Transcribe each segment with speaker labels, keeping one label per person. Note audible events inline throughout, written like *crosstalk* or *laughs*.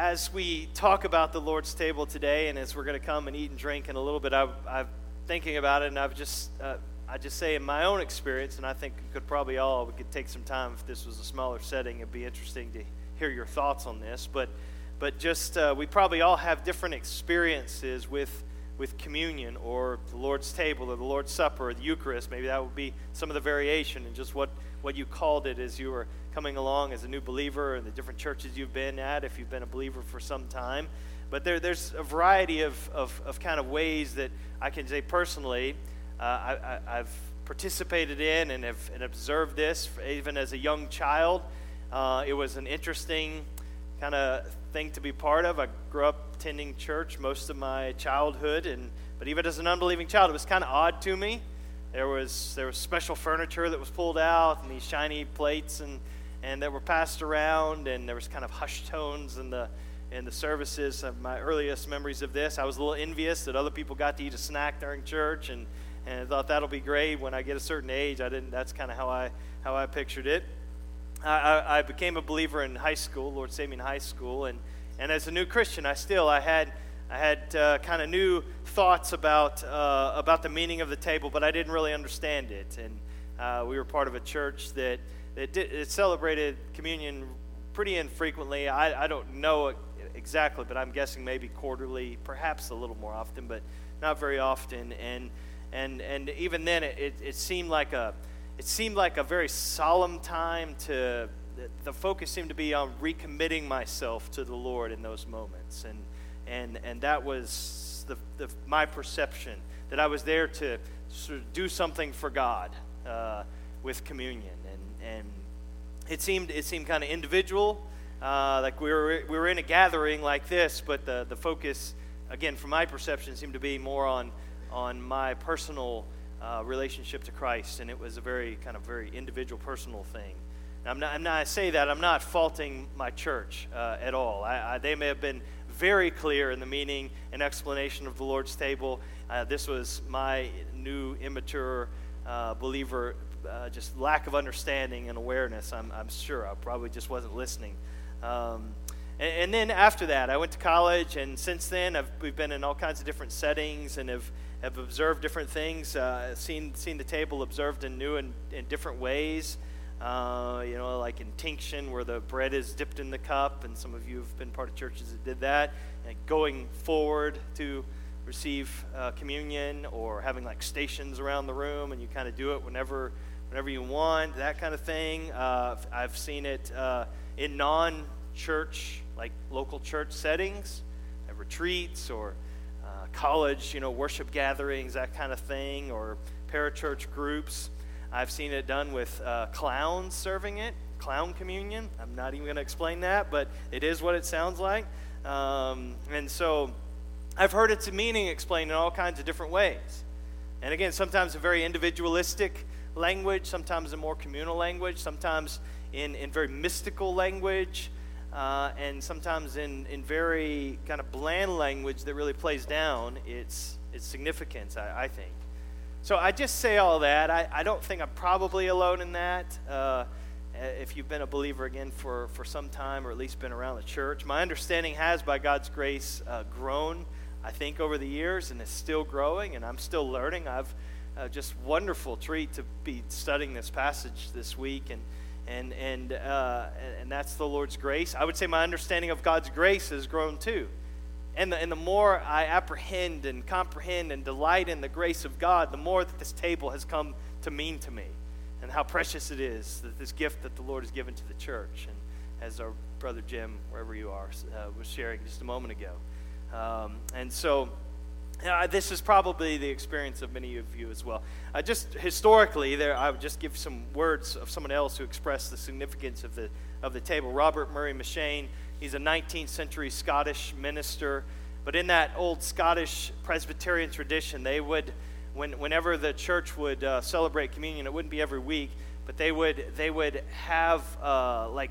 Speaker 1: as we talk about the Lord's table today, and as we're going to come and eat and drink in a little bit, I've, I've thinking about it, and I've just, uh, I just say in my own experience, and I think we could probably all, we could take some time if this was a smaller setting. It'd be interesting to hear your thoughts on this, but, but just uh, we probably all have different experiences with with communion or the Lord's table or the Lord's Supper or the Eucharist. Maybe that would be some of the variation in just what, what you called it as you were coming along as a new believer and the different churches you've been at if you've been a believer for some time. But there, there's a variety of, of, of kind of ways that I can say personally uh, I, I, have participated in and have and observed this even as a young child. Uh, it was an interesting kind of thing to be part of. I grew up attending church most of my childhood, and but even as an unbelieving child, it was kind of odd to me. There was there was special furniture that was pulled out, and these shiny plates and and that were passed around, and there was kind of hushed tones in the in the services. Of my earliest memories of this, I was a little envious that other people got to eat a snack during church, and and I thought that'll be great when I get a certain age. I didn't. That's kind of how I how I pictured it. I, I became a believer in high school. Lord saved me in high school, and and as a new Christian, I still I had I had uh, kind of new thoughts about uh, about the meaning of the table, but I didn't really understand it. And uh, we were part of a church that that did, celebrated communion pretty infrequently. I, I don't know exactly, but I'm guessing maybe quarterly, perhaps a little more often, but not very often. And and and even then, it, it, it seemed like a it seemed like a very solemn time to the focus seemed to be on recommitting myself to the Lord in those moments, and and and that was the, the my perception that I was there to sort of do something for God uh, with communion, and and it seemed it seemed kind of individual, uh, like we were we were in a gathering like this, but the the focus again, from my perception, seemed to be more on on my personal uh, relationship to Christ, and it was a very kind of very individual, personal thing. I'm not, I'm not, I say that, I'm not faulting my church uh, at all. I, I, they may have been very clear in the meaning and explanation of the Lord's table. Uh, this was my new, immature uh, believer, uh, just lack of understanding and awareness, I'm, I'm sure. I probably just wasn't listening. Um, and, and, then after that, I went to college, and since then, I've, we've been in all kinds of different settings and have, have observed different things, uh, seen, seen the table observed in new and in different ways. Uh, you know, like intinction, where the bread is dipped in the cup, and some of you have been part of churches that did that. And going forward to receive uh, communion, or having like stations around the room, and you kind of do it whenever, whenever you want, that kind of thing. Uh, I've seen it uh, in non-church, like local church settings, at retreats or uh, college, you know, worship gatherings, that kind of thing, or parachurch groups. I've seen it done with uh, clowns serving it, clown communion. I'm not even going to explain that, but it is what it sounds like. Um, and so I've heard its meaning explained in all kinds of different ways. And again, sometimes a very individualistic language, sometimes a more communal language, sometimes in, in very mystical language, uh, and sometimes in, in very kind of bland language that really plays down its, its significance, I, I think. So I just say all that. I, I don't think I'm probably alone in that. Uh, if you've been a believer again for, for some time or at least been around the church, my understanding has, by God's grace, uh, grown, I think, over the years and is still growing, and I'm still learning. I've uh, just wonderful treat to be studying this passage this week, and and and uh, and that's the Lord's grace. I would say my understanding of God's grace has grown too. And the, and the more I apprehend and comprehend and delight in the grace of God, the more that this table has come to mean to me and how precious it is that this gift that the Lord has given to the church. And as our brother Jim, wherever you are, uh, was sharing just a moment ago. Um, and so, uh, this is probably the experience of many of you as well. Uh, just historically, there I would just give some words of someone else who expressed the significance of the of the table. Robert Murray M'Cheyne He's a 19th century Scottish minister. But in that old Scottish Presbyterian tradition, they would, when, whenever the church would uh, celebrate communion, it wouldn't be every week, but they would, they would have uh, like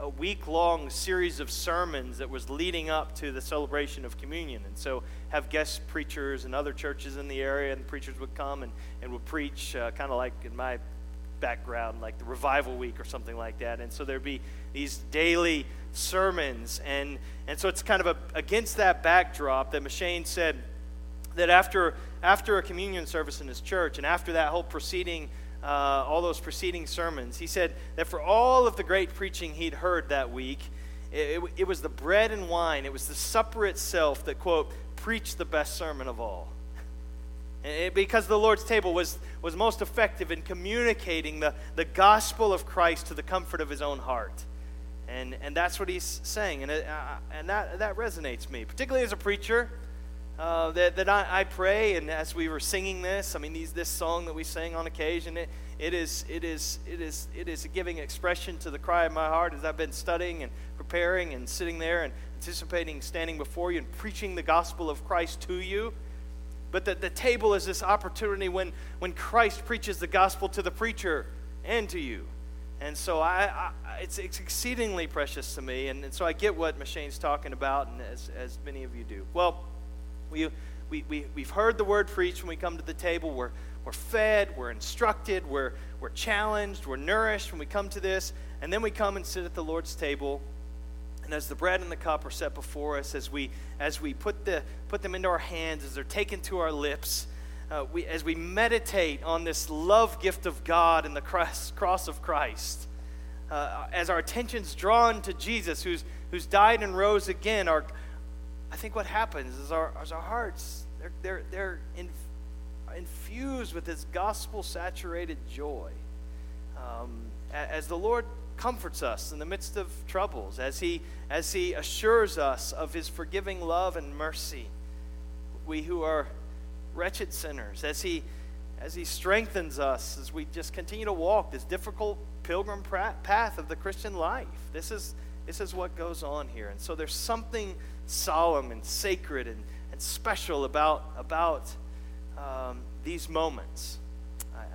Speaker 1: a week long series of sermons that was leading up to the celebration of communion. And so have guest preachers and other churches in the area, and the preachers would come and, and would preach, uh, kind of like in my background, like the revival week or something like that. And so there'd be these daily sermons. And, and so it's kind of a, against that backdrop that M'Cheyne said that after, after a communion service in his church and after that whole preceding, uh, all those preceding sermons, he said that for all of the great preaching he'd heard that week, it, it, it was the bread and wine, it was the supper itself that, quote, preached the best sermon of all. It, because the Lord's table was, was most effective in communicating the, the gospel of Christ to the comfort of his own heart. And, and that's what he's saying. And, it, uh, and that, that resonates me, particularly as a preacher. Uh, that, that I, I, pray, and as we were singing this, I mean, these, this song that we sing on occasion, it, it, is, it, is, it, is, it is giving expression to the cry of my heart as I've been studying and preparing and sitting there and anticipating standing before you and preaching the gospel of Christ to you. But the, the table is this opportunity when, when Christ preaches the gospel to the preacher and to you. And so I, I it's, it's, exceedingly precious to me. And, and, so I get what M'Cheyne's talking about, and as, as many of you do. Well, we, we, we, we've heard the word preached when we come to the table. We're, we're fed, we're instructed, we're, we're challenged, we're nourished when we come to this. And then we come and sit at the Lord's table. And as the bread and the cup are set before us, as we, as we put, the, put them into our hands, as they're taken to our lips, uh, we, as we meditate on this love gift of God and the cross, cross of Christ, uh, as our attention's drawn to Jesus, who's, who's died and rose again, our, I think what happens is our, is our hearts, they're, they're, they're in, infused with this gospel saturated joy. Um, as the Lord comforts us in the midst of troubles, as he, as he assures us of his forgiving love and mercy, we who are wretched sinners, as He, as He strengthens us as we just continue to walk this difficult pilgrim path of the Christian life. This is, this is what goes on here. And so there's something solemn and sacred and, and special about, about um, these moments.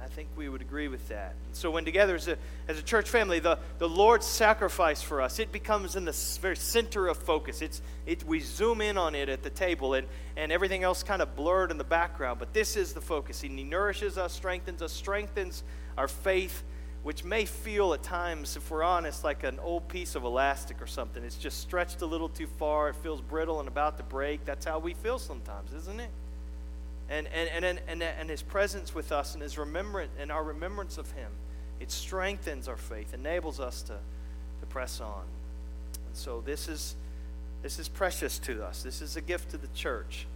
Speaker 1: I think we would agree with that. And so, when together as a, as a church family, the, the Lord's sacrifice for us, it becomes in the very center of focus. It's, it, we zoom in on it at the table, and, and everything else kind of blurred in the background. But this is the focus. He nourishes us, strengthens us, strengthens our faith, which may feel at times, if we're honest, like an old piece of elastic or something. It's just stretched a little too far. It feels brittle and about to break. That's how we feel sometimes, isn't it? And, and, and, and, and his presence with us and his remembrance and our remembrance of him it strengthens our faith enables us to, to press on. And so this is this is precious to us. This is a gift to the church.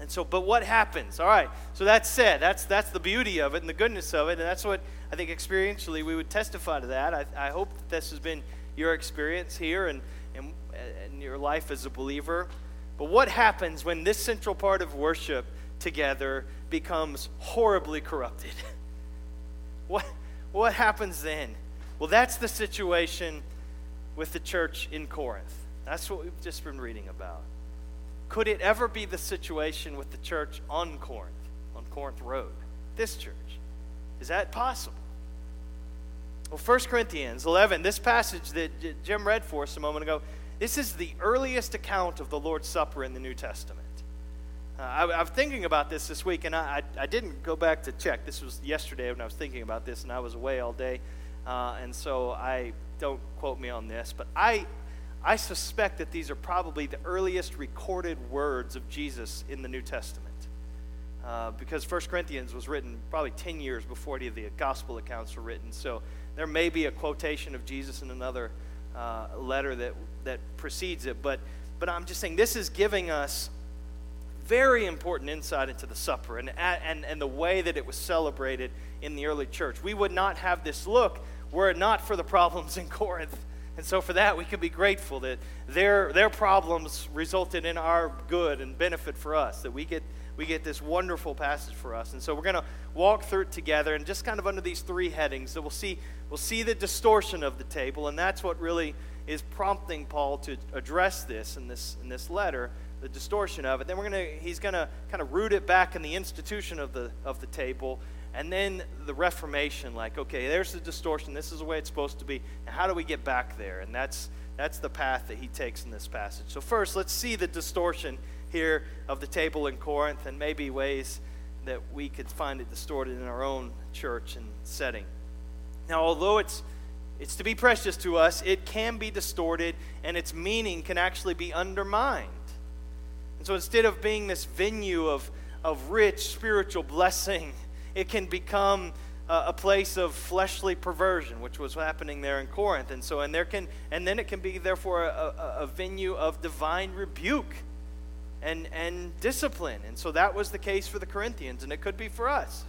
Speaker 1: And so but what happens? All right so that's said that's that's the beauty of it and the goodness of it. And that's what i think experientially we would testify to that. I, I hope that this has been your experience here and, and, and your life as a believer. But what happens when this central part of worship together becomes horribly corrupted. *laughs* what, what happens then? Well, that's the situation with the church in Corinth. That's what we've just been reading about. Could it ever be the situation with the church on Corinth, on Corinth Road, this church? Is that possible? Well, 1 Corinthians 11, this passage that Jim read for us a moment ago, this is the earliest account of the Lord's Supper in the New Testament. Uh, I, was thinking about this this week, and I, I, I, didn't go back to check. This was yesterday when I was thinking about this, and I was away all day. Uh, and so I don't quote me on this, but I, I suspect that these are probably the earliest recorded words of Jesus in the New Testament. Uh, because 1 Corinthians was written probably 10 years before any of the gospel accounts were written. So there may be a quotation of Jesus in another uh, letter that, that precedes it. But, but I'm just saying this is giving us very important insight into the supper and, and, and the way that it was celebrated in the early church. We would not have this look were it not for the problems in Corinth. And so, for that, we can be grateful that their, their problems resulted in our good and benefit for us, that we get, we get this wonderful passage for us. And so, we're going to walk through it together and just kind of under these three headings that we'll see, we'll see the distortion of the table, and that's what really is prompting Paul to address this in this, in this letter the distortion of it. Then we're gonna he's gonna kind of root it back in the institution of the of the table, and then the Reformation. Like, okay, there's the distortion. This is the way it's supposed to be. And how do we get back there? And that's that's the path that he takes in this passage. So first, let's see the distortion here of the table in Corinth, and maybe ways that we could find it distorted in our own church and setting. Now, although it's it's to be precious to us, it can be distorted and its meaning can actually be undermined. And so instead of being this venue of, of rich spiritual blessing, it can become a, a place of fleshly perversion, which was happening there in Corinth. And so, and there can, and then it can be therefore a, a, a venue of divine rebuke and, and discipline. And so that was the case for the Corinthians, and it could be for us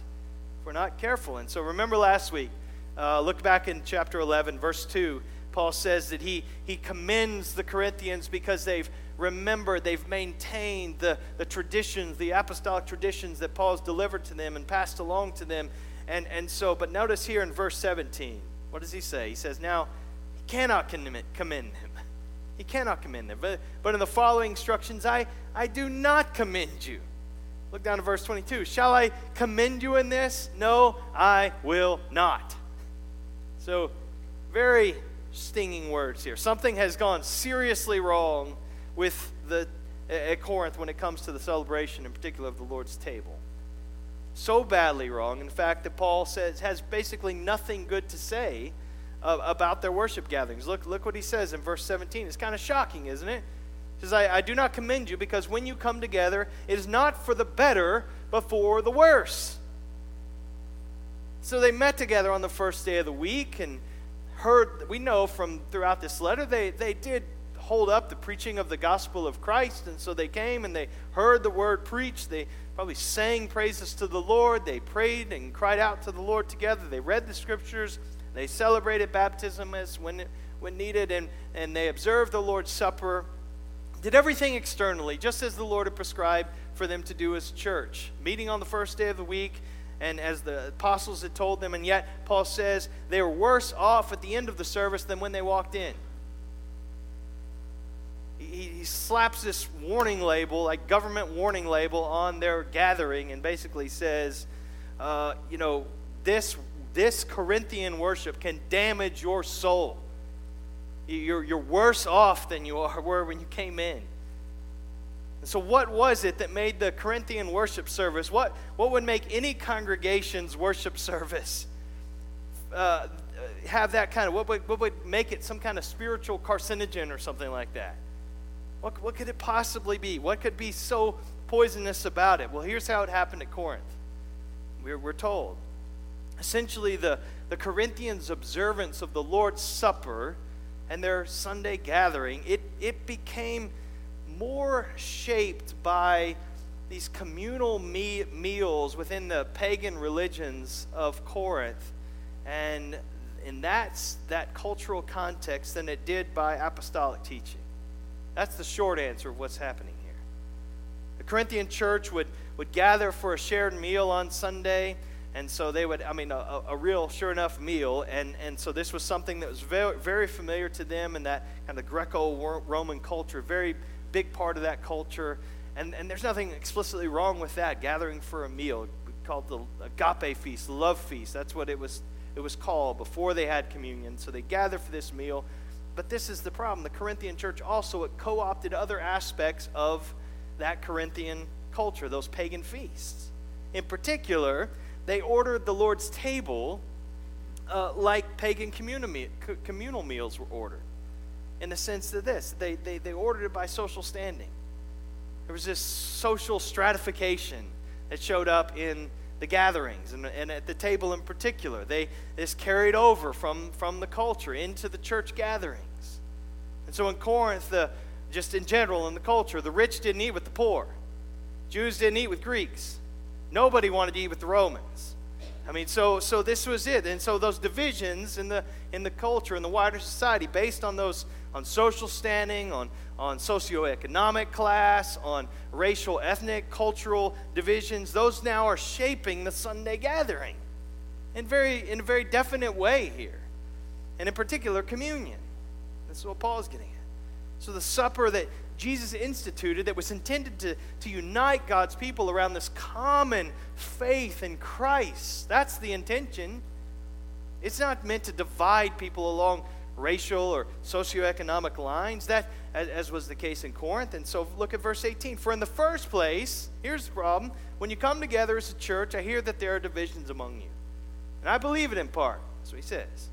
Speaker 1: if we're not careful. And so remember last week, uh, look back in chapter 11, verse 2. Paul says that he, he commends the Corinthians because they've remembered, they've maintained the, the traditions, the apostolic traditions that Paul's delivered to them and passed along to them. And, and so, but notice here in verse 17, what does he say? He says, Now, he cannot commend them. He cannot commend them. But, but in the following instructions, I, I do not commend you. Look down to verse 22. Shall I commend you in this? No, I will not. So, very stinging words here. Something has gone seriously wrong with the at Corinth when it comes to the celebration, in particular of the Lord's table. So badly wrong, in fact, that Paul says has basically nothing good to say uh, about their worship gatherings. Look, look what he says in verse 17. It's kind of shocking, isn't it? He says, I, I do not commend you because when you come together, it is not for the better, but for the worse. So they met together on the first day of the week and heard, we know from throughout this letter, they, they did hold up the preaching of the gospel of Christ. And so they came and they heard the word preached. They probably sang praises to the Lord. They prayed and cried out to the Lord together. They read the scriptures. They celebrated baptism as when, when needed. And, and they observed the Lord's Supper. Did everything externally, just as the Lord had prescribed for them to do as church. Meeting on the first day of the week and as the apostles had told them, and yet Paul says they were worse off at the end of the service than when they walked in. He, he slaps this warning label, like government warning label, on their gathering and basically says, uh, you know, this, this Corinthian worship can damage your soul. You're, you're worse off than you are, *laughs* were when you came in. So, what was it that made the Corinthian worship service? What, what would make any congregation's worship service uh, have that kind of, what would, what would make it some kind of spiritual carcinogen or something like that? What, what could it possibly be? What could be so poisonous about it? Well, here's how it happened at Corinth. We're, we're told. Essentially, the, the Corinthians' observance of the Lord's Supper and their Sunday gathering, it, it became more shaped by these communal me- meals within the pagan religions of Corinth and in that, that cultural context than it did by apostolic teaching. That's the short answer of what's happening here. The Corinthian church would, would gather for a shared meal on Sunday, and so they would, I mean, a, a real, sure enough meal, and, and so this was something that was very, very familiar to them in that kind of Greco Roman culture, very big part of that culture. And, and there's nothing explicitly wrong with that, gathering for a meal. called the agape feast, love feast. That's what it was, it was called before they had communion. So they gather for this meal. But this is the problem. The Corinthian church also co opted other aspects of that Corinthian culture, those pagan feasts. In particular, they ordered the Lord's table uh, like pagan communal meals were ordered in the sense of this they, they, they ordered it by social standing. There was this social stratification that showed up in the gatherings and, and at the table in particular. They, this carried over from, from the culture into the church gatherings. And so in Corinth, the, just in general in the culture, the rich didn't eat with the poor, Jews didn't eat with Greeks, nobody wanted to eat with the Romans. I mean, so so this was it, and so those divisions in the in the culture in the wider society, based on those on social standing, on on socioeconomic class, on racial, ethnic, cultural divisions, those now are shaping the Sunday gathering in very in a very definite way here, and in particular communion. That's what Paul's getting at. So the supper that Jesus instituted that was intended to, to unite God's people around this common faith in Christ. That's the intention. It's not meant to divide people along racial or socioeconomic lines, that as, as was the case in Corinth. And so look at verse 18. For in the first place, here's the problem. When you come together as a church, I hear that there are divisions among you. And I believe it in part. What he says.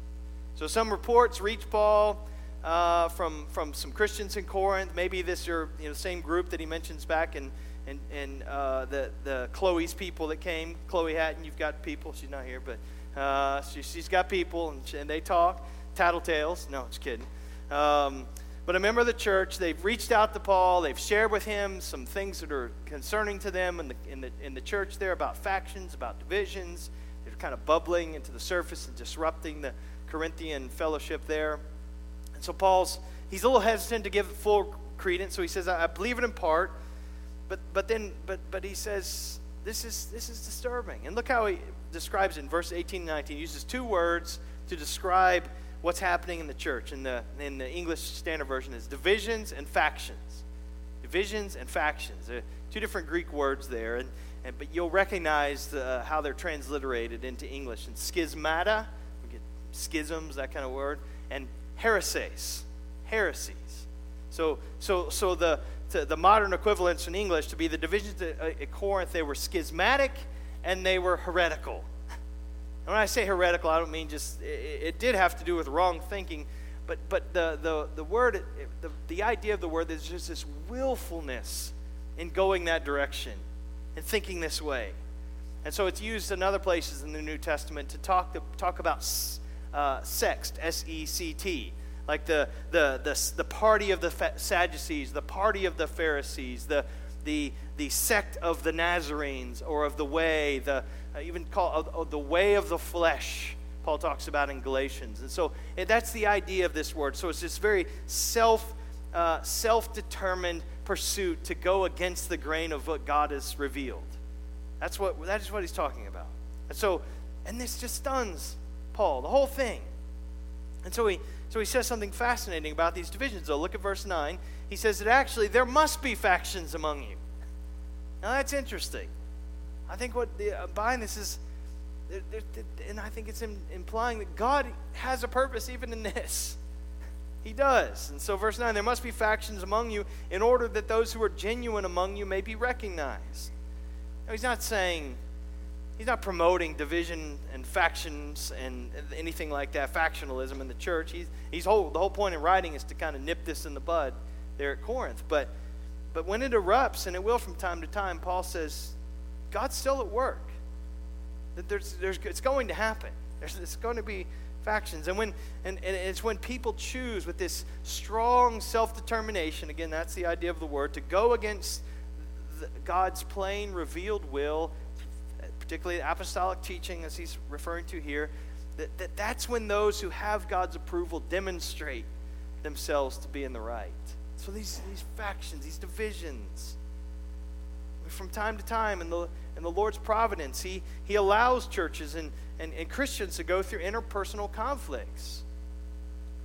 Speaker 1: So some reports reach Paul uh, from, from some Christians in Corinth. Maybe this are you know, same group that he mentions back in, in, in uh, the, the Chloe's people that came. Chloe Hatton, you've got people. She's not here, but uh, she, has got people, and, she, and, they talk. Tattletales. No, just kidding. Um, but a member of the church, they've reached out to Paul. They've shared with him some things that are concerning to them in the, in the, in the church there about factions, about divisions. They're kind of bubbling into the surface and disrupting the Corinthian fellowship there. So Paul's, he's a little hesitant to give full credence. So he says, I, I believe it in part. But, but then, but, but he says, this is, this is disturbing. And look how he describes it in verse 18 and 19. He uses two words to describe what's happening in the church. In the, in the English Standard Version is divisions and factions. Divisions and factions. Two different Greek words there, and, and but you'll recognize the, uh, how they're transliterated into English. And schismata, we get schisms, that kind of word, and heresies, heresies. So, so, so the, the modern equivalents in English to be the divisions uh, at Corinth, they were schismatic and they were heretical. And when I say heretical, I don't mean just, it, it did have to do with wrong thinking, but, but the, the, the word, the, the idea of the word is just this willfulness in going that direction and thinking this way. And so it's used in other places in the New Testament to talk, to, talk about uh, sects, S E C T, like the, the, the, the party of the Sadducees, the party of the Pharisees, the, the, the sect of the Nazarenes or of the way, the, uh, even called uh, the way of the flesh, Paul talks about in Galatians. And so and that's the idea of this word. So it's this very self, uh, self-determined pursuit to go against the grain of what God has revealed. That's what, that is what he's talking about. And so, and this just stuns Paul, the whole thing. And so he, so he says something fascinating about these divisions. Though, look at verse 9. He says that actually there must be factions among you. Now that's interesting. I think what the, uh, behind this is, and I think it's in, implying that God has a purpose even in this. *laughs* He does. And so, verse 9 there must be factions among you in order that those who are genuine among you may be recognized. Now, he's not saying, he's not promoting division and factions and anything like that, factionalism in the church. He's, he's whole, the whole point in writing is to kind of nip this in the bud there at Corinth. But, but when it erupts, and it will from time to time, Paul says, God's still at work. That There's, there's, it's going to happen. There's, it's going to be factions. And, when, and, and it's when people choose with this strong self determination, again, that's the idea of the word, to go against the, God's plain revealed will, particularly the apostolic teaching, as he's referring to here, that, that that's when those who have God's approval demonstrate themselves to be in the right. So these, these factions, these divisions, from time to time in the, in the Lord's providence, He, he allows churches and, and, and Christians to go through interpersonal conflicts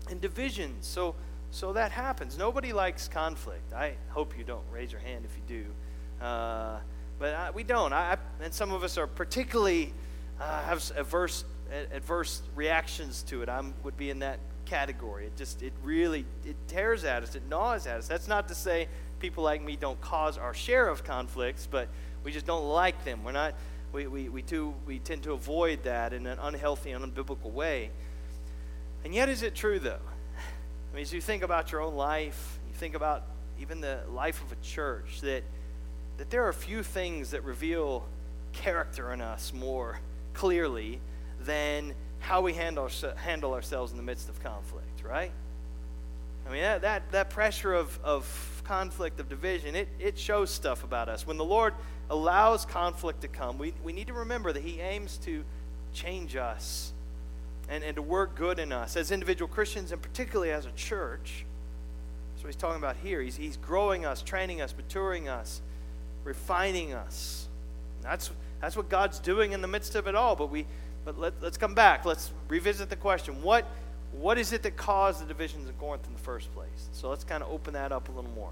Speaker 1: and divisions. So, so that happens. Nobody likes conflict. I hope you don't. Raise your hand if you do. Uh, but I, we don't. I, and some of us are particularly uh, have adverse, adverse reactions to it. I would be in that category. It just, it really, it tears at us. It gnaws at us. That's not to say people like me don't cause our share of conflicts, but we just don't like them. We're not, we, we, we, do, we tend to avoid that in an unhealthy and unbiblical way. And yet, is it true, though? I mean, as you think about your own life, you think about even the life of a church, that, that there are few things that reveal character in us more clearly than how we handle, handle ourselves in the midst of conflict, right? I mean, that, that, that pressure of, of conflict, of division, it, it shows stuff about us. When the Lord allows conflict to come, we, we need to remember that He aims to change us and, and to work good in us as individual Christians and particularly as a church. So He's talking about here. He's, he's growing us, training us, maturing us, refining us. That's, that's what God's doing in the midst of it all. But, we, but let, let's come back. Let's revisit the question. What what is it that caused the divisions in Corinth in the first place? So let's kind of open that up a little more.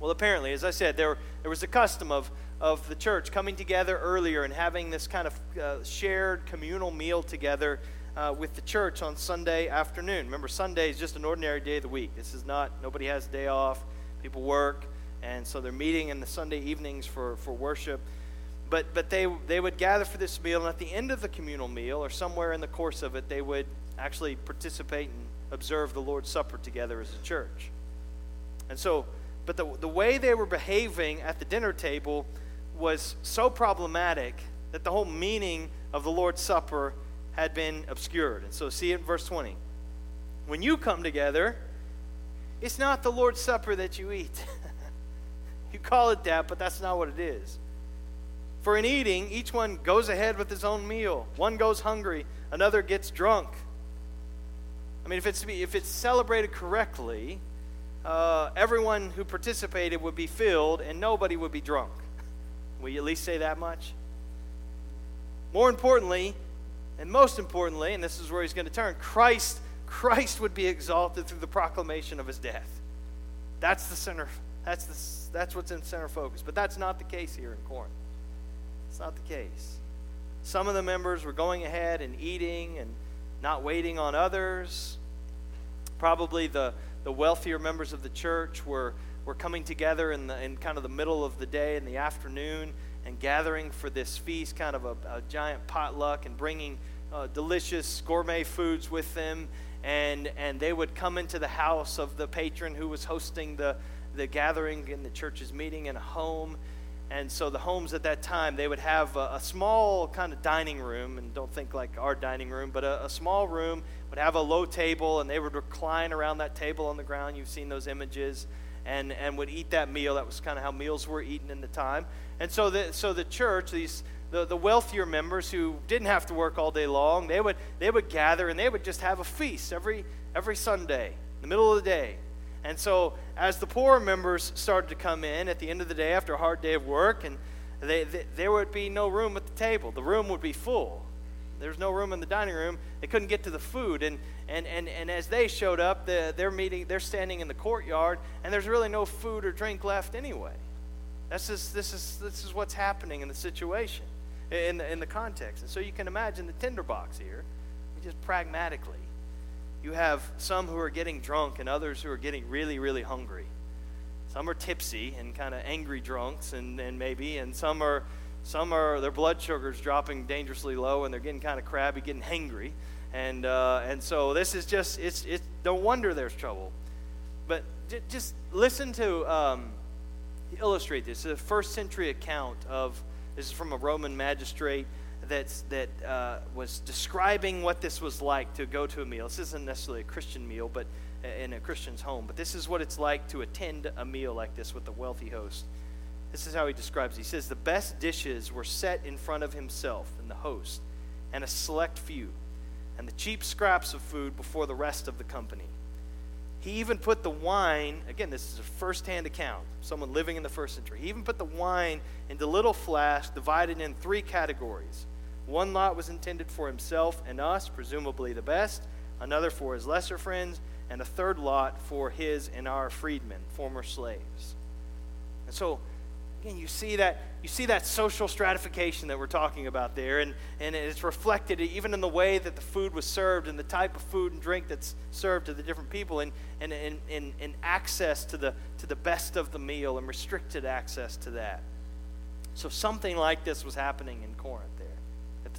Speaker 1: Well, apparently, as I said, there, there was a custom of, of the church coming together earlier and having this kind of uh, shared communal meal together uh, with the church on Sunday afternoon. Remember, Sunday is just an ordinary day of the week. This is not, nobody has a day off, people work, and so they're meeting in the Sunday evenings for, for worship. but, but they, they would gather for this meal, and at the end of the communal meal, or somewhere in the course of it, they would actually participate and observe the Lord's Supper together as a church. And so, but the, the way they were behaving at the dinner table was so problematic that the whole meaning of the Lord's Supper had been obscured. And so, see it in verse 20. When you come together, it's not the Lord's Supper that you eat. *laughs* you call it that, but that's not what it is. For in eating, each one goes ahead with his own meal. One goes hungry, another gets drunk. I mean, if it's, to be, if it's celebrated correctly, uh, everyone who participated would be filled and nobody would be drunk. Will you at least say that much? More importantly, and most importantly, and this is where he's going to turn, Christ, Christ would be exalted through the proclamation of his death. That's the center. That's, the, that's what's in center focus. But that's not the case here in Corinth. It's not the case. Some of the members were going ahead and eating and not waiting on others. Probably the, the wealthier members of the church were, were coming together in, the, in kind of the middle of the day in the afternoon and gathering for this feast, kind of a, a giant potluck, and bringing uh, delicious gourmet foods with them. And, and they would come into the house of the patron who was hosting the, the gathering in the church's meeting in a home and so the homes at that time, they would have a, a small kind of dining room, and don't think like our dining room, but a, a, small room would have a low table, and they would recline around that table on the ground. You've seen those images, and, and would eat that meal. That was kind of how meals were eaten in the time. And so the, so the church, these the, the wealthier members who didn't have to work all day long, they would, they would gather and they would just have a feast every, every Sunday, in the middle of the day. And so, as the poorer members started to come in at the end of the day after a hard day of work, and they, they, there would be no room at the table. The room would be full. There's no room in the dining room. They couldn't get to the food. And, and, and, and as they showed up, the, they're meeting, they're standing in the courtyard, and there's really no food or drink left anyway. That's just, this, is, this is what's happening in the situation, in the, in the context. And so you can imagine the tinderbox here, just pragmatically you have some who are getting drunk and others who are getting really, really hungry. Some are tipsy and kind of angry drunks, and, and maybe, and some are some are their blood sugar's dropping dangerously low, and they're getting kind of crabby, getting hangry, and uh, and so this is just it's it's no wonder there's trouble. But j- just listen to um, illustrate this. It's a first century account of this is from a Roman magistrate that's, that uh, was describing what this was like to go to a meal. This isn't necessarily a Christian meal, but uh, in a Christian's home. But this is what it's like to attend a meal like this with a wealthy host. This is how he describes it. He says, The best dishes were set in front of himself and the host, and a select few, and the cheap scraps of food before the rest of the company. He even put the wine, again, this is a first hand account, someone living in the first century. He even put the wine into little flasks divided in three categories one lot was intended for himself and us, presumably the best, another for his lesser friends, and a third lot for his and our freedmen, former slaves. And so, again, you see that you see that social stratification that we're talking about there, and, and it's reflected even in the way that the food was served and the type of food and drink that's served to the different people, and, and, and, and, and access to the, to the best of the meal and restricted access to that. So something like this was happening in Corinth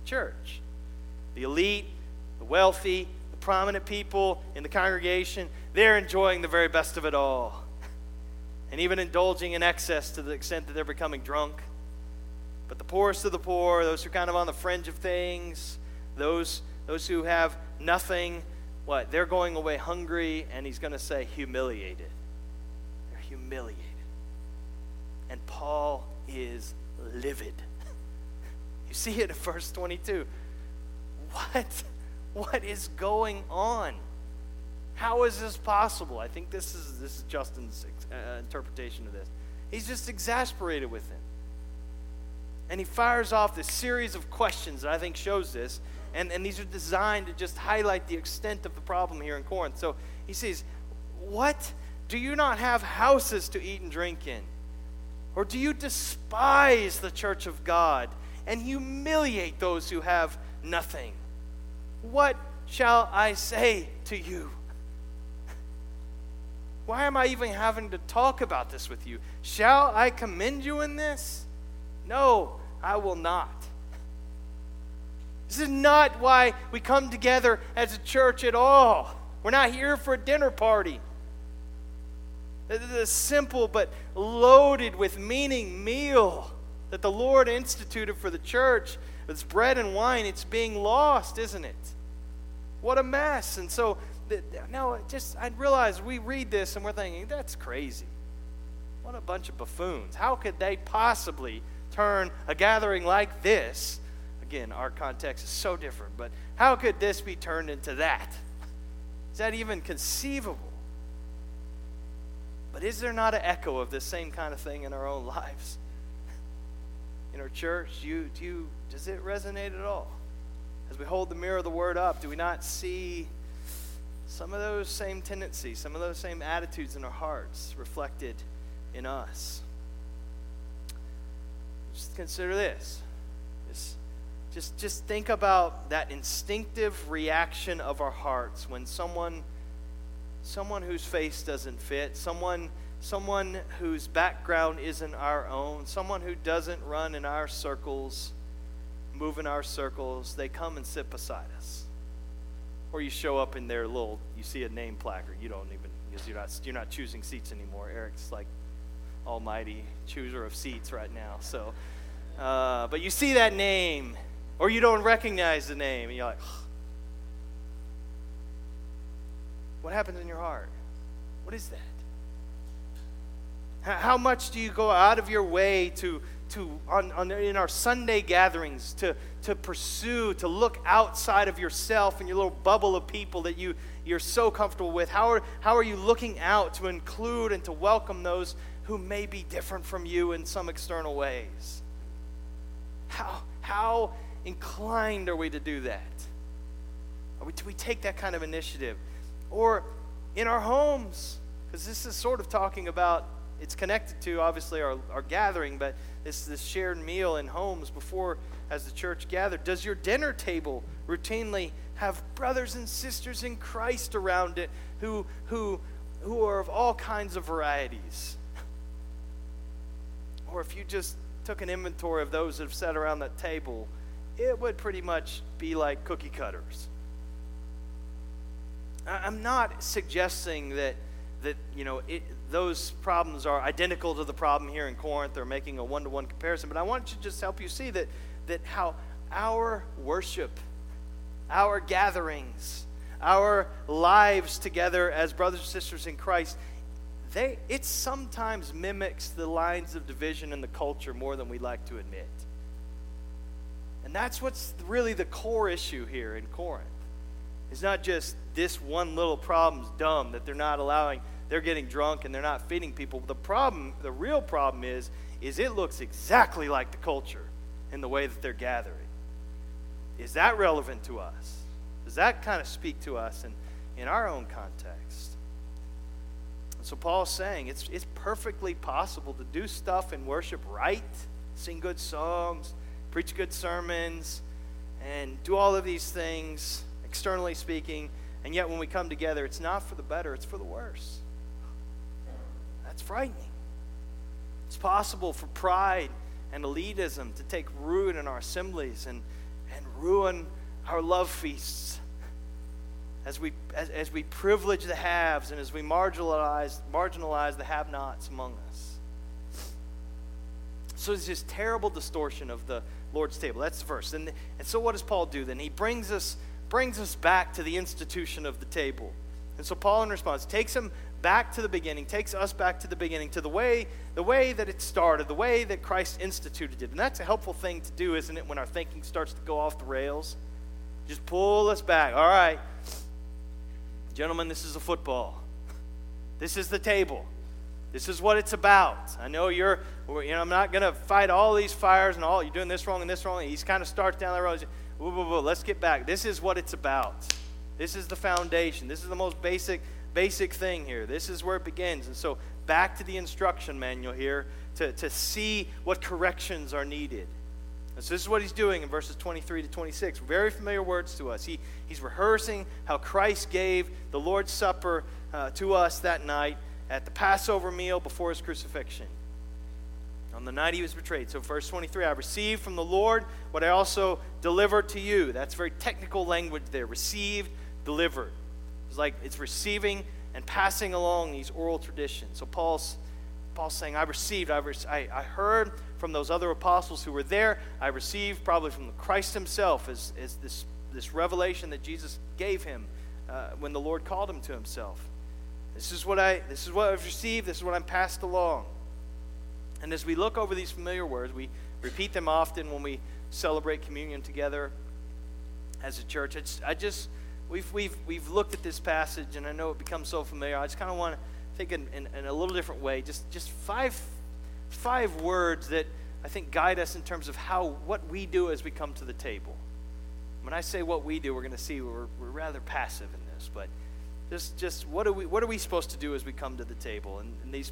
Speaker 1: church. The elite, the wealthy, the prominent people in the congregation, they're enjoying the very best of it all. And even indulging in excess to the extent that they're becoming drunk. But the poorest of the poor, those who are kind of on the fringe of things, those, those who have nothing, what? They're going away hungry, and he's going to say humiliated. They're humiliated. And Paul is livid see it in verse 22. What? What is going on? How is this possible? I think this is this is Justin's uh, interpretation of this. He's just exasperated with him. And he fires off this series of questions that I think shows this. And, and these are designed to just highlight the extent of the problem here in Corinth. So he says, What? Do you not have houses to eat and drink in? Or do you despise the church of God and humiliate those who have nothing. What shall I say to you? Why am I even having to talk about this with you? Shall I commend you in this? No, I will not. This is not why we come together as a church at all. We're not here for a dinner party. This is a simple but loaded with meaning meal that the Lord instituted for the church. It's bread and wine. It's being lost, isn't it? What a mess. And so, now, just, I realize we read this and we're thinking, that's crazy. What a bunch of buffoons. How could they possibly turn a gathering like this? Again, our context is so different, but how could this be turned into that? Is that even conceivable? But is there not an echo of this same kind of thing in our own *laughs* lives? In our church, do you, do you, does it resonate at all? As we hold the mirror of the Word up, do we not see some of those same tendencies, some of those same attitudes in our hearts reflected in us? Just consider this. Just, just, just think about that instinctive reaction of our hearts when someone, someone whose face doesn't fit, someone someone whose background isn't our own, someone who doesn't run in our circles, move in our circles, they come and sit beside us. Or you show up in their little, you see a name placard, you don't even, because you're not, you're not choosing seats anymore. Eric's like almighty chooser of seats right now. So, uh, but you see that name, or you don't recognize the name, and you're like, what happens in your heart? What is that? How much do you go out of your way to, to on, on, in our Sunday gatherings to, to pursue, to look outside of yourself and your little bubble of people that you, you're so comfortable with? How are, how are you looking out to include and to welcome those who may be different from you in some external ways? How, how inclined are we to do that? Are we, do we take that kind of initiative? Or in our homes, because this is sort of talking about it's connected to obviously our, our gathering, but this this shared meal in homes before as the church gathered. Does your dinner table routinely have brothers and sisters in Christ around it who who who are of all kinds of varieties? Or if you just took an inventory of those that have sat around that table, it would pretty much be like cookie cutters. I'm not suggesting that that you know it, those problems are identical to the problem here in Corinth. They're making a one-to-one comparison, but I want to just help you see that that how our worship, our gatherings, our lives together as brothers and sisters in Christ, they it sometimes mimics the lines of division in the culture more than we like to admit. And that's what's really the core issue here in Corinth. It's not just this one little problem's dumb that they're not allowing they're getting drunk and they're not feeding people. The problem, the real problem is, is it looks exactly like the culture in the way that they're gathering. Is that relevant to us? Does that kind of speak to us in, in our own context? And So Paul's saying it's, it's perfectly possible to do stuff in worship right, sing good songs, preach good sermons, and do all of these things, externally speaking, and yet when we come together, it's not for the better, it's for the worse. That's frightening. It's possible for pride and elitism to take root in our assemblies and, and ruin our love feasts as we, as, as we privilege the haves and as we marginalize, marginalize the have nots among us. So there's this terrible distortion of the Lord's table. That's the verse. And, and so what does Paul do then? He brings us, brings us back to the institution of the table. And so Paul, in response, takes him back to the beginning, takes us back to the beginning, to the way, the way that it started, the way that Christ instituted it. And that's a helpful thing to do, isn't it, when our thinking starts to go off the rails? Just pull us back. All right. Gentlemen, this is a football. This is the table. This is what it's about. I know you're, you know, I'm not going to fight all these fires and all, you're doing this wrong and this wrong. He's kind of starts down the road. Whoa, whoa, whoa, let's get back. This is what it's about. This is the foundation. This is the most basic basic thing here. This is where it begins. And so back to the instruction manual here to, to see what corrections are needed. And so this is what he's doing in verses 23 to 26. Very familiar words to us. He, he's rehearsing how Christ gave the Lord's Supper uh, to us that night at the Passover meal before his crucifixion. on the night he was betrayed. So, verse 23 I received from the Lord what I also delivered to you. That's very technical language there. Received, delivered. It's like it's receiving and passing along these oral traditions. So, Paul's, Paul's saying, I received, I, I, I heard from those other apostles who were there. I received probably from Christ himself as, as this, this revelation that Jesus gave him uh, when the Lord called him to himself. This is what I this is what I've received, this is what I'm passed along. And as we look over these familiar words, we repeat them often when we celebrate communion together as a church. It's, I just, we've, we've, we've looked at this passage, and I know it becomes so familiar. I just kind of want to think in, in, in, a little different way. Just, just five, five words that I think guide us in terms of how, what we do as we come to the table. When I say what we do, we're going to see we're, we're rather passive in this, but just, just what, are we, what are we supposed to do as we come to the table? And, and these,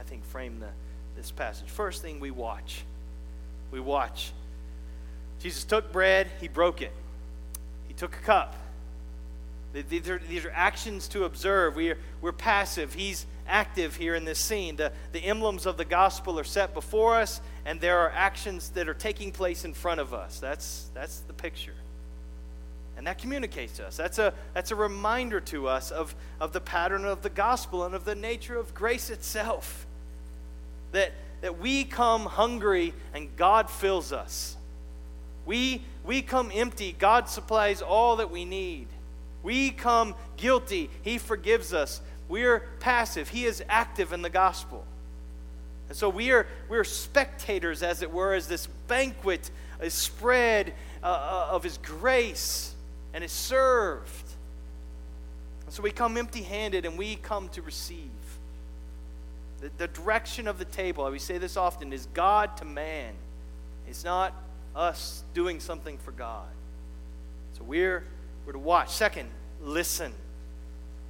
Speaker 1: I think, frame the, this passage. First thing, we watch. We watch. Jesus took bread, he broke it. He took a cup. These are, these are actions to observe. We are, we're passive. He's active here in this scene. The, the emblems of the gospel are set before us, and there are actions that are taking place in front of us. That's, that's the picture. And that communicates to us. That's a, that's a reminder to us of, of the pattern of the gospel and of the nature of grace itself. That, that we come hungry and God fills us. We, we come empty, God supplies all that we need. We come guilty, He forgives us. We're passive, He is active in the gospel. And so we are, we are spectators, as it were, as this banquet is spread uh, uh of His grace and is served. And so we come empty handed and we come to receive. The, the direction of the table, we say this often, is God to man. It's not us doing something for God. So we're, we're to watch. Second, listen.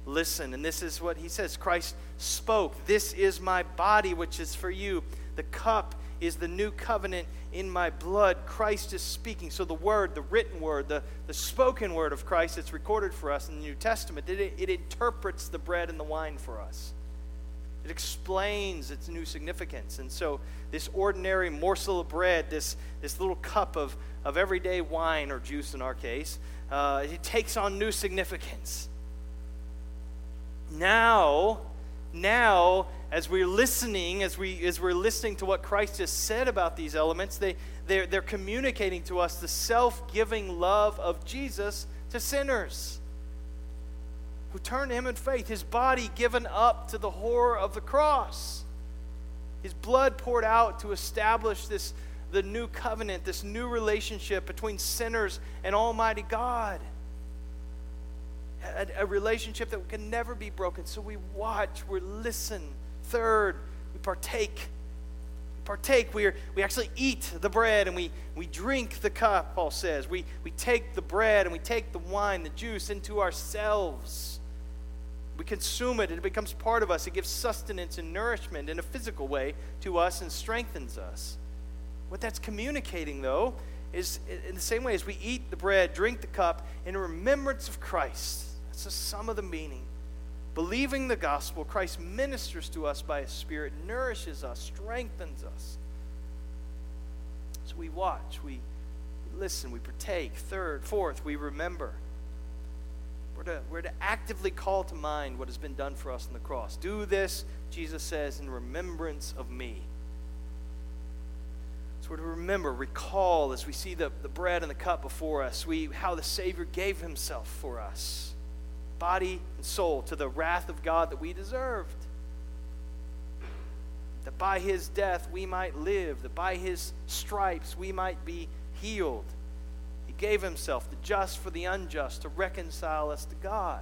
Speaker 1: Listen. And this is what he says Christ spoke. This is my body, which is for you. The cup is the new covenant in my blood. Christ is speaking. So the word, the written word, the, the spoken word of Christ that's recorded for us in the New Testament, it, it interprets the bread and the wine for us. It explains its new significance. And so, this ordinary morsel of bread, this, this little cup of, of everyday wine or juice in our case, uh, it takes on new significance. Now, now, as we're listening, as, we, as we're listening to what Christ has said about these elements, they, they're, they're communicating to us the self giving love of Jesus to sinners who turn to him in faith, his body given up to the horror of the cross, his blood poured out to establish this the new covenant, this new relationship between sinners and Almighty God. A, a, relationship that can never be broken. So we watch, we listen. Third, we partake. We partake. We, are, we actually eat the bread and we, we drink the cup, Paul says. We, we take the bread and we take the wine, the juice into ourselves. We consume it, it becomes part of us. It gives sustenance and nourishment in a physical way to us and strengthens us. What that's communicating, though, is in the same way as we eat the bread, drink the cup, in remembrance of Christ. That's the sum of the meaning. Believing the gospel, Christ ministers to us by His Spirit, nourishes us, strengthens us. So we watch, we listen, we partake. Third, fourth, we remember. We're to, we're to actively call to mind what has been done for us on the cross. Do this, Jesus says, in remembrance of me. We're to remember, recall as we see the, the bread and the cup before us, we, how the Savior gave himself for us, body and soul, to the wrath of God that we deserved. That by his death we might live, that by his stripes we might be healed. He gave himself, the just for the unjust, to reconcile us to God.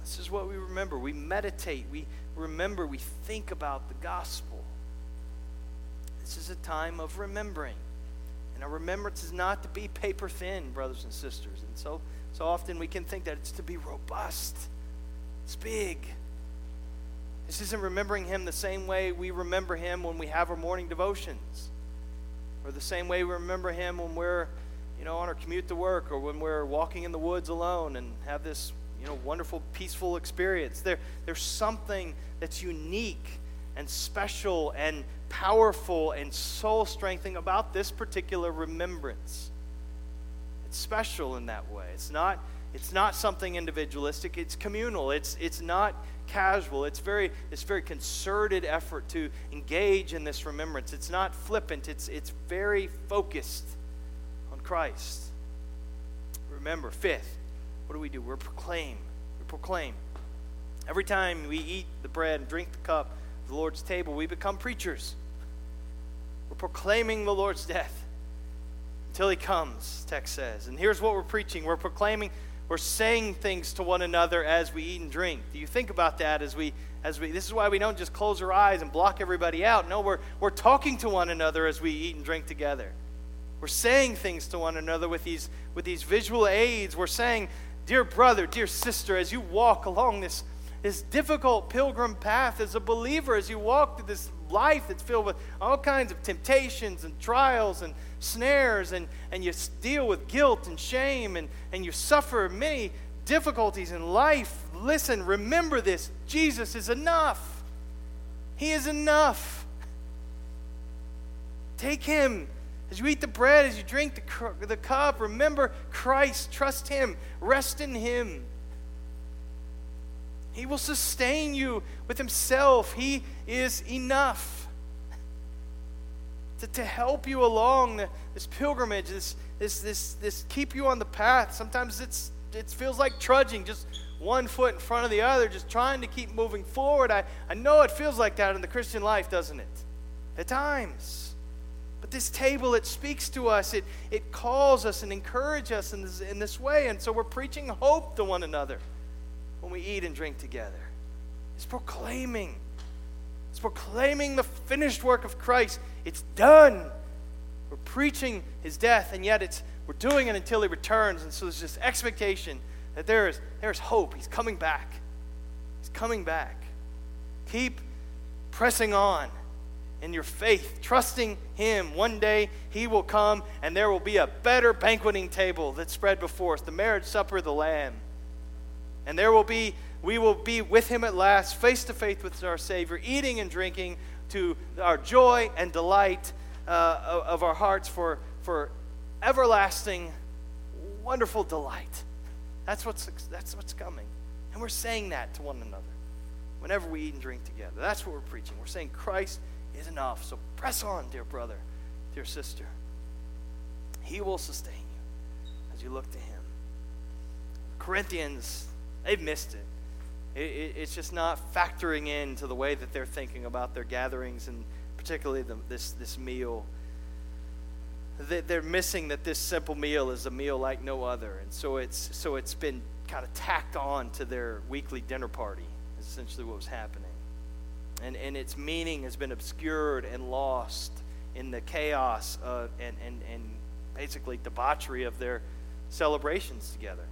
Speaker 1: This is what we remember. We meditate, we remember, we think about the gospel. This is a time of remembering. And our remembrance is not to be paper thin, brothers and sisters. And so, so often we can think that it's to be robust, it's big. This isn't remembering Him the same way we remember Him when we have our morning devotions, or the same way we remember Him when we're you know, on our commute to work or when we're walking in the woods alone and have this, you know, wonderful, peaceful experience. There, there's something that's unique and special and powerful and soul strengthening about this particular remembrance. It's special in that way. It's not, it's not something individualistic, it's communal. It's, it's not casual. It's very, it's very concerted effort to engage in this remembrance. It's not flippant, it's, it's very focused on Christ. Remember, fifth, what do we do? We're proclaim. We proclaim. Every time we eat the bread and drink the cup the Lord's table, we become preachers. We're proclaiming the Lord's death until he comes, text says. And here's what we're preaching. We're proclaiming, we're saying things to one another as we eat and drink. Do you think about that as we as we this is why we don't just close our eyes and block everybody out. No, we're we're talking to one another as we eat and drink together. We're saying things to one another with these with these visual aids. We're saying, dear brother, dear sister, as you walk along this this difficult pilgrim path as a believer as you walk through this life that's filled with all kinds of temptations and trials and snares, and, and you deal with guilt and shame, and, and you suffer many difficulties in life. Listen, remember this Jesus is enough. He is enough. Take Him. As you eat the bread, as you drink the, the cup, remember Christ. Trust Him. Rest in Him. He will sustain you with Himself. He is enough to, to help you along this pilgrimage, this, this, this, this keep you on the path. Sometimes it's, it feels like trudging, just one foot in front of the other, just trying to keep moving forward. I, I know it feels like that in the Christian life, doesn't it? At times. But this table, it speaks to us, it, it calls us and encourages us in this, in this way. And so we're preaching hope to one another when we eat and drink together. It's proclaiming. It's proclaiming the finished work of Christ. It's done. We're preaching his death, and yet it's we're doing it until he returns. And so there's this expectation that there is there's hope. He's coming back. He's coming back. Keep pressing on in your faith, trusting him. One day he will come and there will be a better banqueting table that's spread before us, the marriage supper of the Lamb. And there will be, we will be with him at last, face to face with our Savior, eating and drinking to our joy and delight uh, of our hearts for, for everlasting, wonderful delight. That's what's, that's what's coming. And we're saying that to one another whenever we eat and drink together. That's what we're preaching. We're saying Christ is enough. So press on, dear brother, dear sister. He will sustain you as you look to Him. Corinthians They've missed it. It, it. It's just not factoring into the way that they're thinking about their gatherings and particularly the, this, this meal. They, they're missing that this simple meal is a meal like no other. And so it's, so it's been kind of tacked on to their weekly dinner party, essentially what was happening. And, and its meaning has been obscured and lost in the chaos of, and, and, and basically debauchery of their celebrations together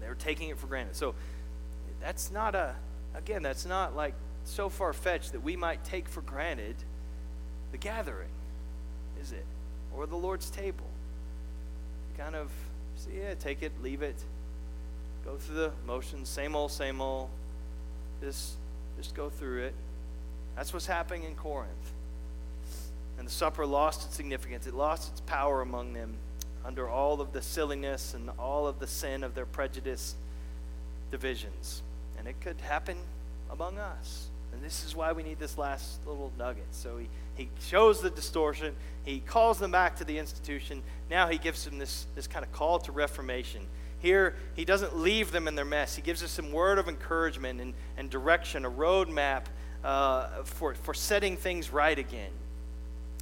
Speaker 1: and they were taking it for granted. So that's not a, again, that's not like so far fetched that we might take for granted the gathering, is it? Or the Lord's table. kind of, see, yeah, take it, leave it, go through the motions, same old, same old. Just, just go through it. That's what's happening in Corinth. And the supper lost its significance, it lost its power among them under all of the silliness and all of the sin of their prejudice divisions. And it could happen among us. And this is why we need this last little nugget. So he, he shows the distortion, he calls them back to the institution. Now he gives them this, this kind of call to reformation. Here, he doesn't leave them in their mess. He gives us some word of encouragement and, and direction, a roadmap uh, for, for setting things right again.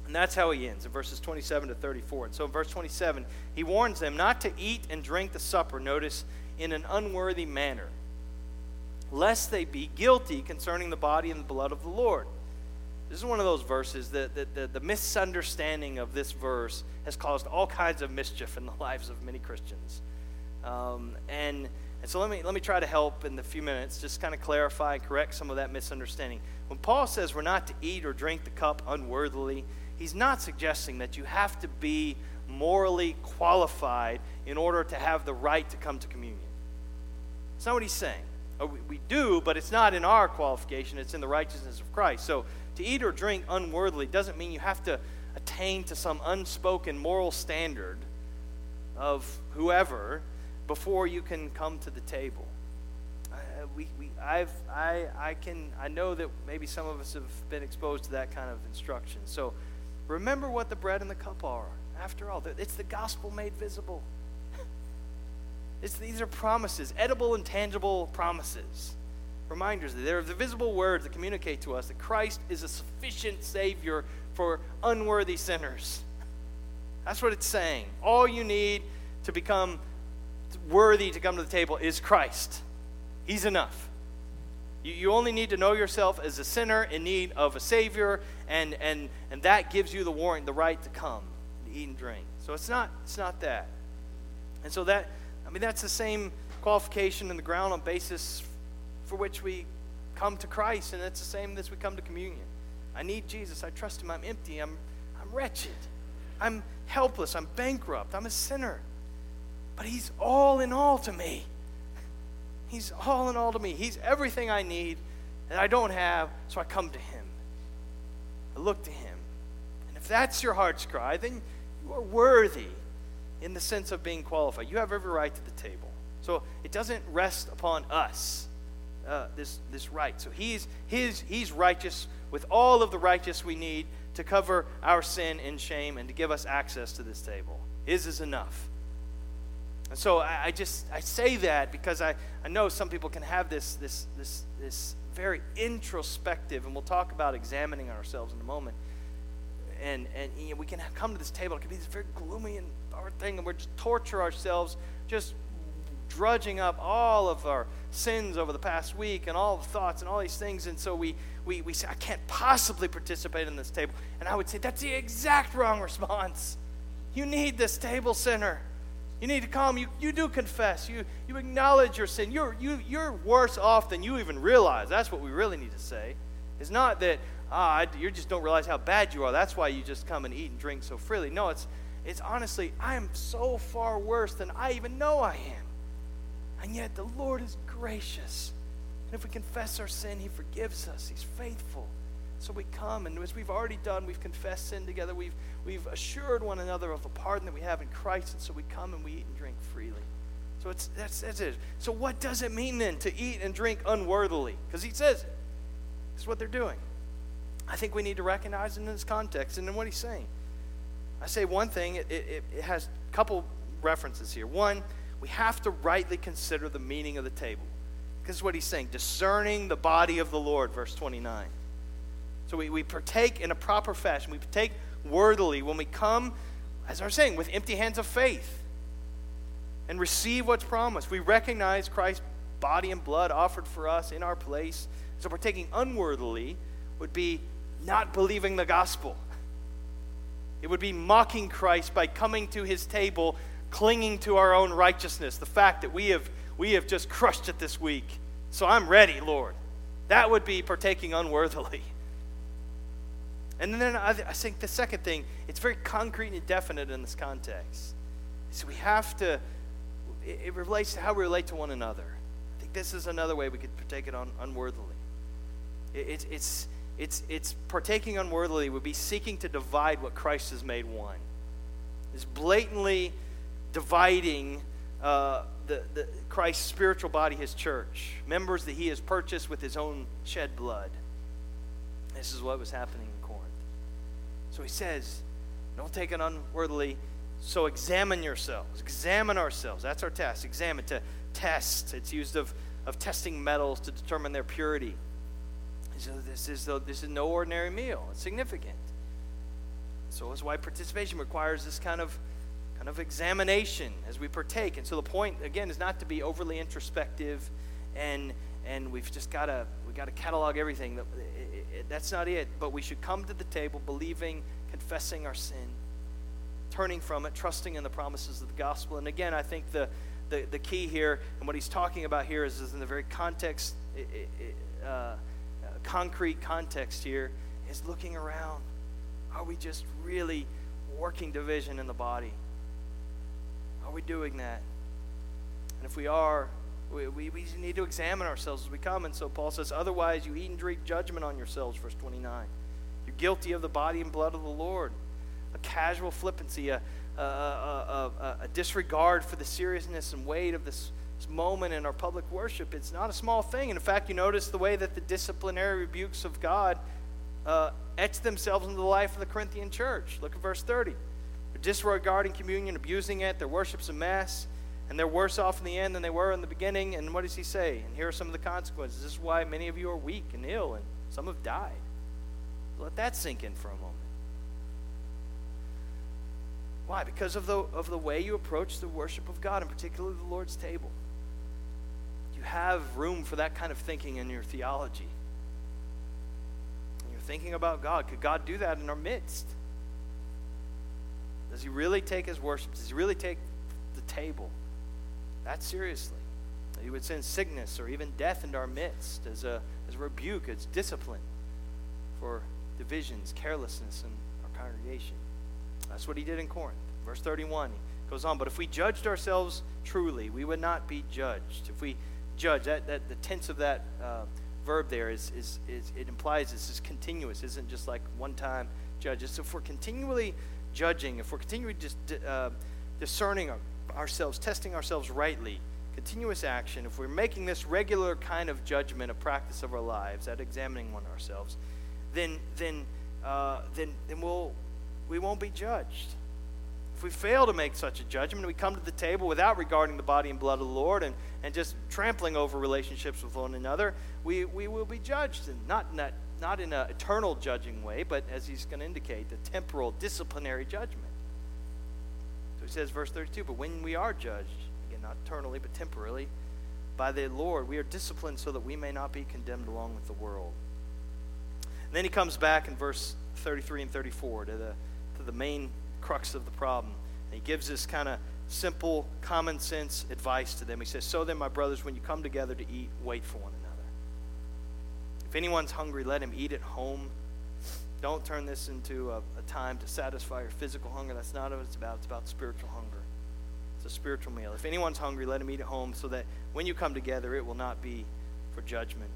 Speaker 1: And that's how he ends in verses 27 to 34. And so in verse 27, he warns them not to eat and drink the supper, notice, in an unworthy manner, lest they be guilty concerning the body and the blood of the Lord. This is one of those verses that, that, that the misunderstanding of this verse has caused all kinds of mischief in the *laughs* lives of many Christians. Um, and, and so let me, let me try to help in the few minutes, just kind of clarify and correct some of that misunderstanding. When Paul says we're not to eat or drink the cup unworthily, he's not suggesting that you have to be morally qualified in order to have the right to come to communion. That's not what he's saying. Uh, we, we do, but it's not in our qualification, it's in the righteousness of Christ. So to eat or drink unworthily doesn't mean you have to attain to some unspoken moral standard of whoever before you can come to the table. Uh, we, we, I've, I, I, can, I know that maybe some of us have been exposed to that kind of instruction. So remember what the bread and the cup are. After all, it's the gospel made visible. *laughs* It's, these are promises, edible and tangible promises. Reminders. That they're the visible words that communicate to us that Christ is a sufficient Savior for unworthy sinners. *laughs* That's what it's saying. All you need to become worthy to come to the table is Christ. He's enough. You, you only need to know yourself as a sinner in need of a Savior, and, and, and that gives you the warrant, the right to come, to eat and drink. So it's not, it's not that. And so that, I mean, that's the same qualification and the ground on basis for which we come to Christ, and it's the same as we come to communion. I need Jesus. I trust Him. I'm empty. I'm, I'm wretched. I'm helpless. I'm bankrupt. I'm a sinner. But He's all in all to me. He's all in all to me. He's everything I need that I don't have, so I come to Him. I look to Him. And if that's your heart's cry, then you are worthy in the sense of being qualified. You have every right to the table. So it doesn't rest upon us, uh, this, this right. So he's, his, he's righteous with all of the righteous we need to cover our sin and shame and to give us access to this table. His is enough. And so I, I just I say that because I, I know some people can have this this this this very introspective, and we'll talk about examining ourselves in a moment. And and you know, we can come to this table. It can be this very gloomy and hard thing, and we're just torture ourselves, just drudging up all of our sins over the past week and all the thoughts and all these things. And so we, we, we say, I can't possibly participate in this table. And I would say, that's the exact wrong *laughs* response. You need this table, sinner. You need to come. You, you do confess. You, you acknowledge your sin. You're, you, you're worse off than you even realize. That's what we really need to say. It's not that, ah, you just don't realize how bad you are. That's why you just come and eat and drink so freely. No, it's, it's honestly, I am so far worse than I even know I am. And yet the Lord is gracious. And if we confess our sin, He forgives us. He's faithful. So we come, and as we've already done, we've confessed sin together. We've, we've assured one another of the pardon that we have in Christ. And so we come and we eat and drink freely. So it's, that's, that's it. So what does it mean then to eat and drink unworthily? Because He says it. This is what they're doing. I think we need to recognize in this context and in what He's saying. I say one thing, it, it, it has a couple references here. One, we have to rightly consider the meaning of the table. Is what he's saying discerning the body of the Lord, verse 29. So we, we partake in a proper fashion. We partake worthily when we come, as I was saying, with empty hands of faith and receive what's promised. We recognize Christ's body and blood offered for us in our place. So partaking unworthily would be not believing the gospel. It would be mocking Christ by coming to his table clinging to our own righteousness, the fact that we have, we have just crushed it this week. So I'm ready, Lord. That would be partaking unworthily. *laughs* And then I, I think the second thing, it's very concrete and definite in this context. So we have to, it, it relates to how we relate to one another. I think this is another way we could partake it on, unworthily. It, it's, it's, it's, it's partaking unworthily would be seeking to divide what Christ has made one. It's blatantly dividing uh, the, the Christ's spiritual body, his church, members that he has purchased with his own shed blood. This is what was happening. So he says, Don't take it unworthily. So examine yourselves. Examine ourselves. That's our test. Examine to test. It's used of, of testing metals to determine their purity. So this is, this is no ordinary meal. It's significant. So that's why participation requires this kind of kind of examination as we partake. And so the point again is not to be overly introspective and and we've just got to we got to catalog everything. That's not it. But we should come to the table believing, confessing our sin, turning from it, trusting in the promises of the gospel. And again, I think the the, the key here and what he's talking about here is, is in the very context, uh, concrete context here, is looking around. Are we just really working division in the body? Are we doing that? And if we are, we, we, we need to examine ourselves as we come. And so Paul says, Otherwise, you eat and drink judgment on yourselves, verse 29. You're guilty of the body and blood of the Lord. A casual flippancy, a, a, a, a disregard for the seriousness and weight of this, this moment in our public worship. It's not a small thing. And in fact, you notice the way that the disciplinary rebukes of God uh, etch themselves into the life of the Corinthian church. Look at verse 30. They're disregarding communion, abusing it, their worship's a mess and they're worse off in the end than they were in the beginning. And what does he say? And here are some of the consequences. This is why many of you are weak and ill, and some have died. Let that sink in for a moment. Why? Because of the, of the way you approach the worship of God, and particularly the Lord's table. You have room for that kind of thinking in your theology. You're thinking about God. Could God do that in our midst? Does He really take His worship? Does He really take the table? That seriously. He would send sickness or even death into our midst as a, as a rebuke, as discipline for divisions, carelessness in our congregation. That's what he did in Corinth. Verse 31 goes on, but if we judged ourselves truly, we would not be judged. If we judge, that, that the tense of that uh, verb there is, is, is, it implies this is continuous, isn't just like one time judges. So if we're continually judging, if we're continually just uh, discerning ourselves, testing ourselves rightly, continuous action, if we're making this regular kind of judgment, a practice of our lives, at examining one ourselves, then then uh, then then we'll we won't be judged. If we fail to make such a judgment, we come to the table without regarding the body and blood of the Lord and, and just trampling over relationships with one another, we, we will be judged. And not in that not in an eternal judging way, but as he's going to indicate, the temporal disciplinary judgment he says, verse 32, but when we are judged, again, not eternally, but temporarily, by the Lord, we are disciplined so that we may not be condemned along with the world. And then he comes back in verse 33 and 34 to the, to the main crux of the problem. And he gives this kind of simple, common sense advice to them. He says, So then, my brothers, when you come together to eat, wait for one another. If anyone's hungry, let him eat at home don't turn this into a, a time to satisfy your physical hunger. That's not what it's about. It's about spiritual hunger. It's a spiritual meal. If anyone's hungry, let him eat at home so that when you come together, it will not be for judgment.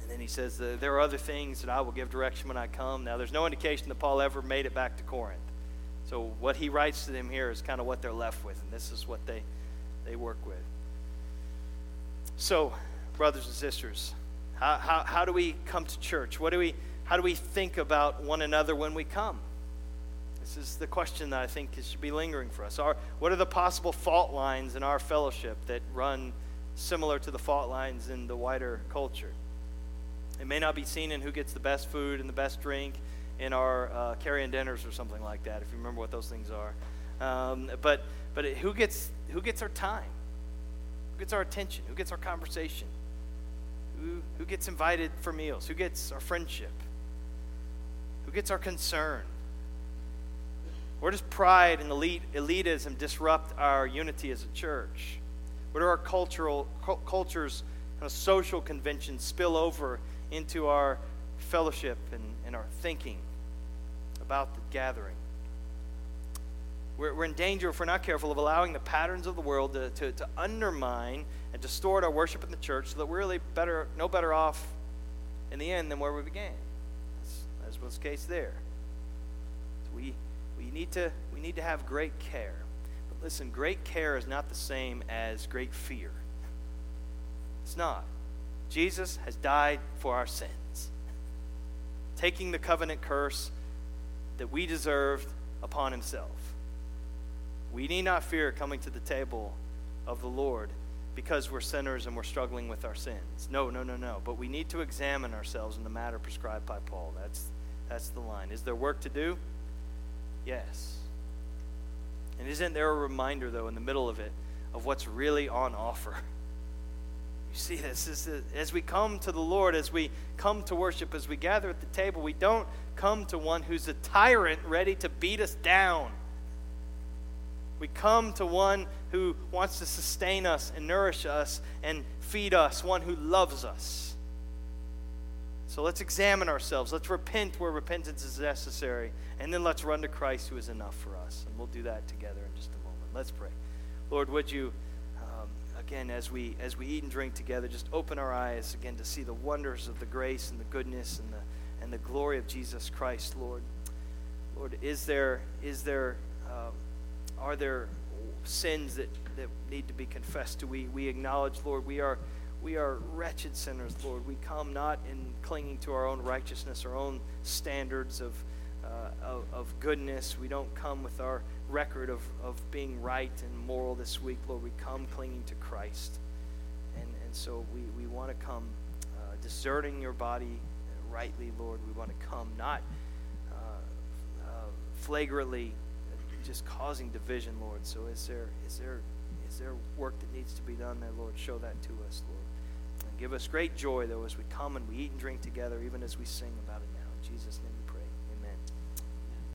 Speaker 1: And then he says, There are other things that I will give direction when I come. Now, there's no indication that Paul ever made it back to Corinth. So, what he writes to them here is kind of what they're left with, and this is what they, they work with. So, brothers and sisters, how, how, how do we come to church? What do we how do we think about one another when we come? This is the question that I think should be lingering for us. What are the possible fault lines in our fellowship that run similar to the fault lines in the wider culture? It may not be seen in who gets the best food and the best drink in our uh, carrying dinners or something like that, if you remember what those things are. Um, but but who gets who gets our time? Who gets our attention? Who gets our conversation? Who, who gets invited for meals? Who gets our friendship? Who gets our concern? Where does pride and elite, elitism disrupt our unity as a church? Where do our cultural cu- cultures and social conventions spill over into our fellowship and, and our thinking about the gathering? We're, we're in danger, if we're not careful, of allowing the patterns of the world to, to, to undermine and distort our worship in the church so that we're really better, no better off in the end than where we began was case there. We, we, need to, we need to have great care. But listen, great care is not the same as great fear. It's not. Jesus has died for our sins, taking the covenant curse that we deserved upon himself. We need not fear coming to the table of the Lord because we're sinners and we're struggling with our sins. No, no, no, no. But we need to examine ourselves in the matter prescribed by Paul. That's that's the line. Is there work to do? Yes. And isn't there a reminder, though, in the middle of it, of what's really on offer? *laughs* You see this is as we come to the Lord, as we come to worship, as we gather at the table, we don't come to one who's a tyrant ready to beat us down. We come to one who wants to sustain us and nourish us and feed us, one who loves us. So let's examine ourselves. Let's repent where repentance is necessary. And then let's run to Christ who is enough for us. And we'll do that together in just a moment. Let's pray. Lord, would you um, again, as we as we eat and drink together, just open our eyes again to see the wonders of the grace and the goodness and the and the glory of Jesus Christ, Lord. Lord, is there is there uh, are there sins that, that need to be confessed to? We we acknowledge, Lord, we are we are wretched sinners, Lord. We come not in clinging to our own righteousness, our own standards of, uh, of, of, goodness. We don't come with our record of, of being right and moral this week, Lord. We come clinging to Christ. And, and so we, we want to come uh, discerning your body rightly, Lord. We want to come not uh, uh, flagrantly just causing division, Lord. So is there, is there is there work that needs to be done there, Lord? Show that to us, Lord. Give us great joy, though, as we come and we eat and drink together, even as we sing about it now. In Jesus' name.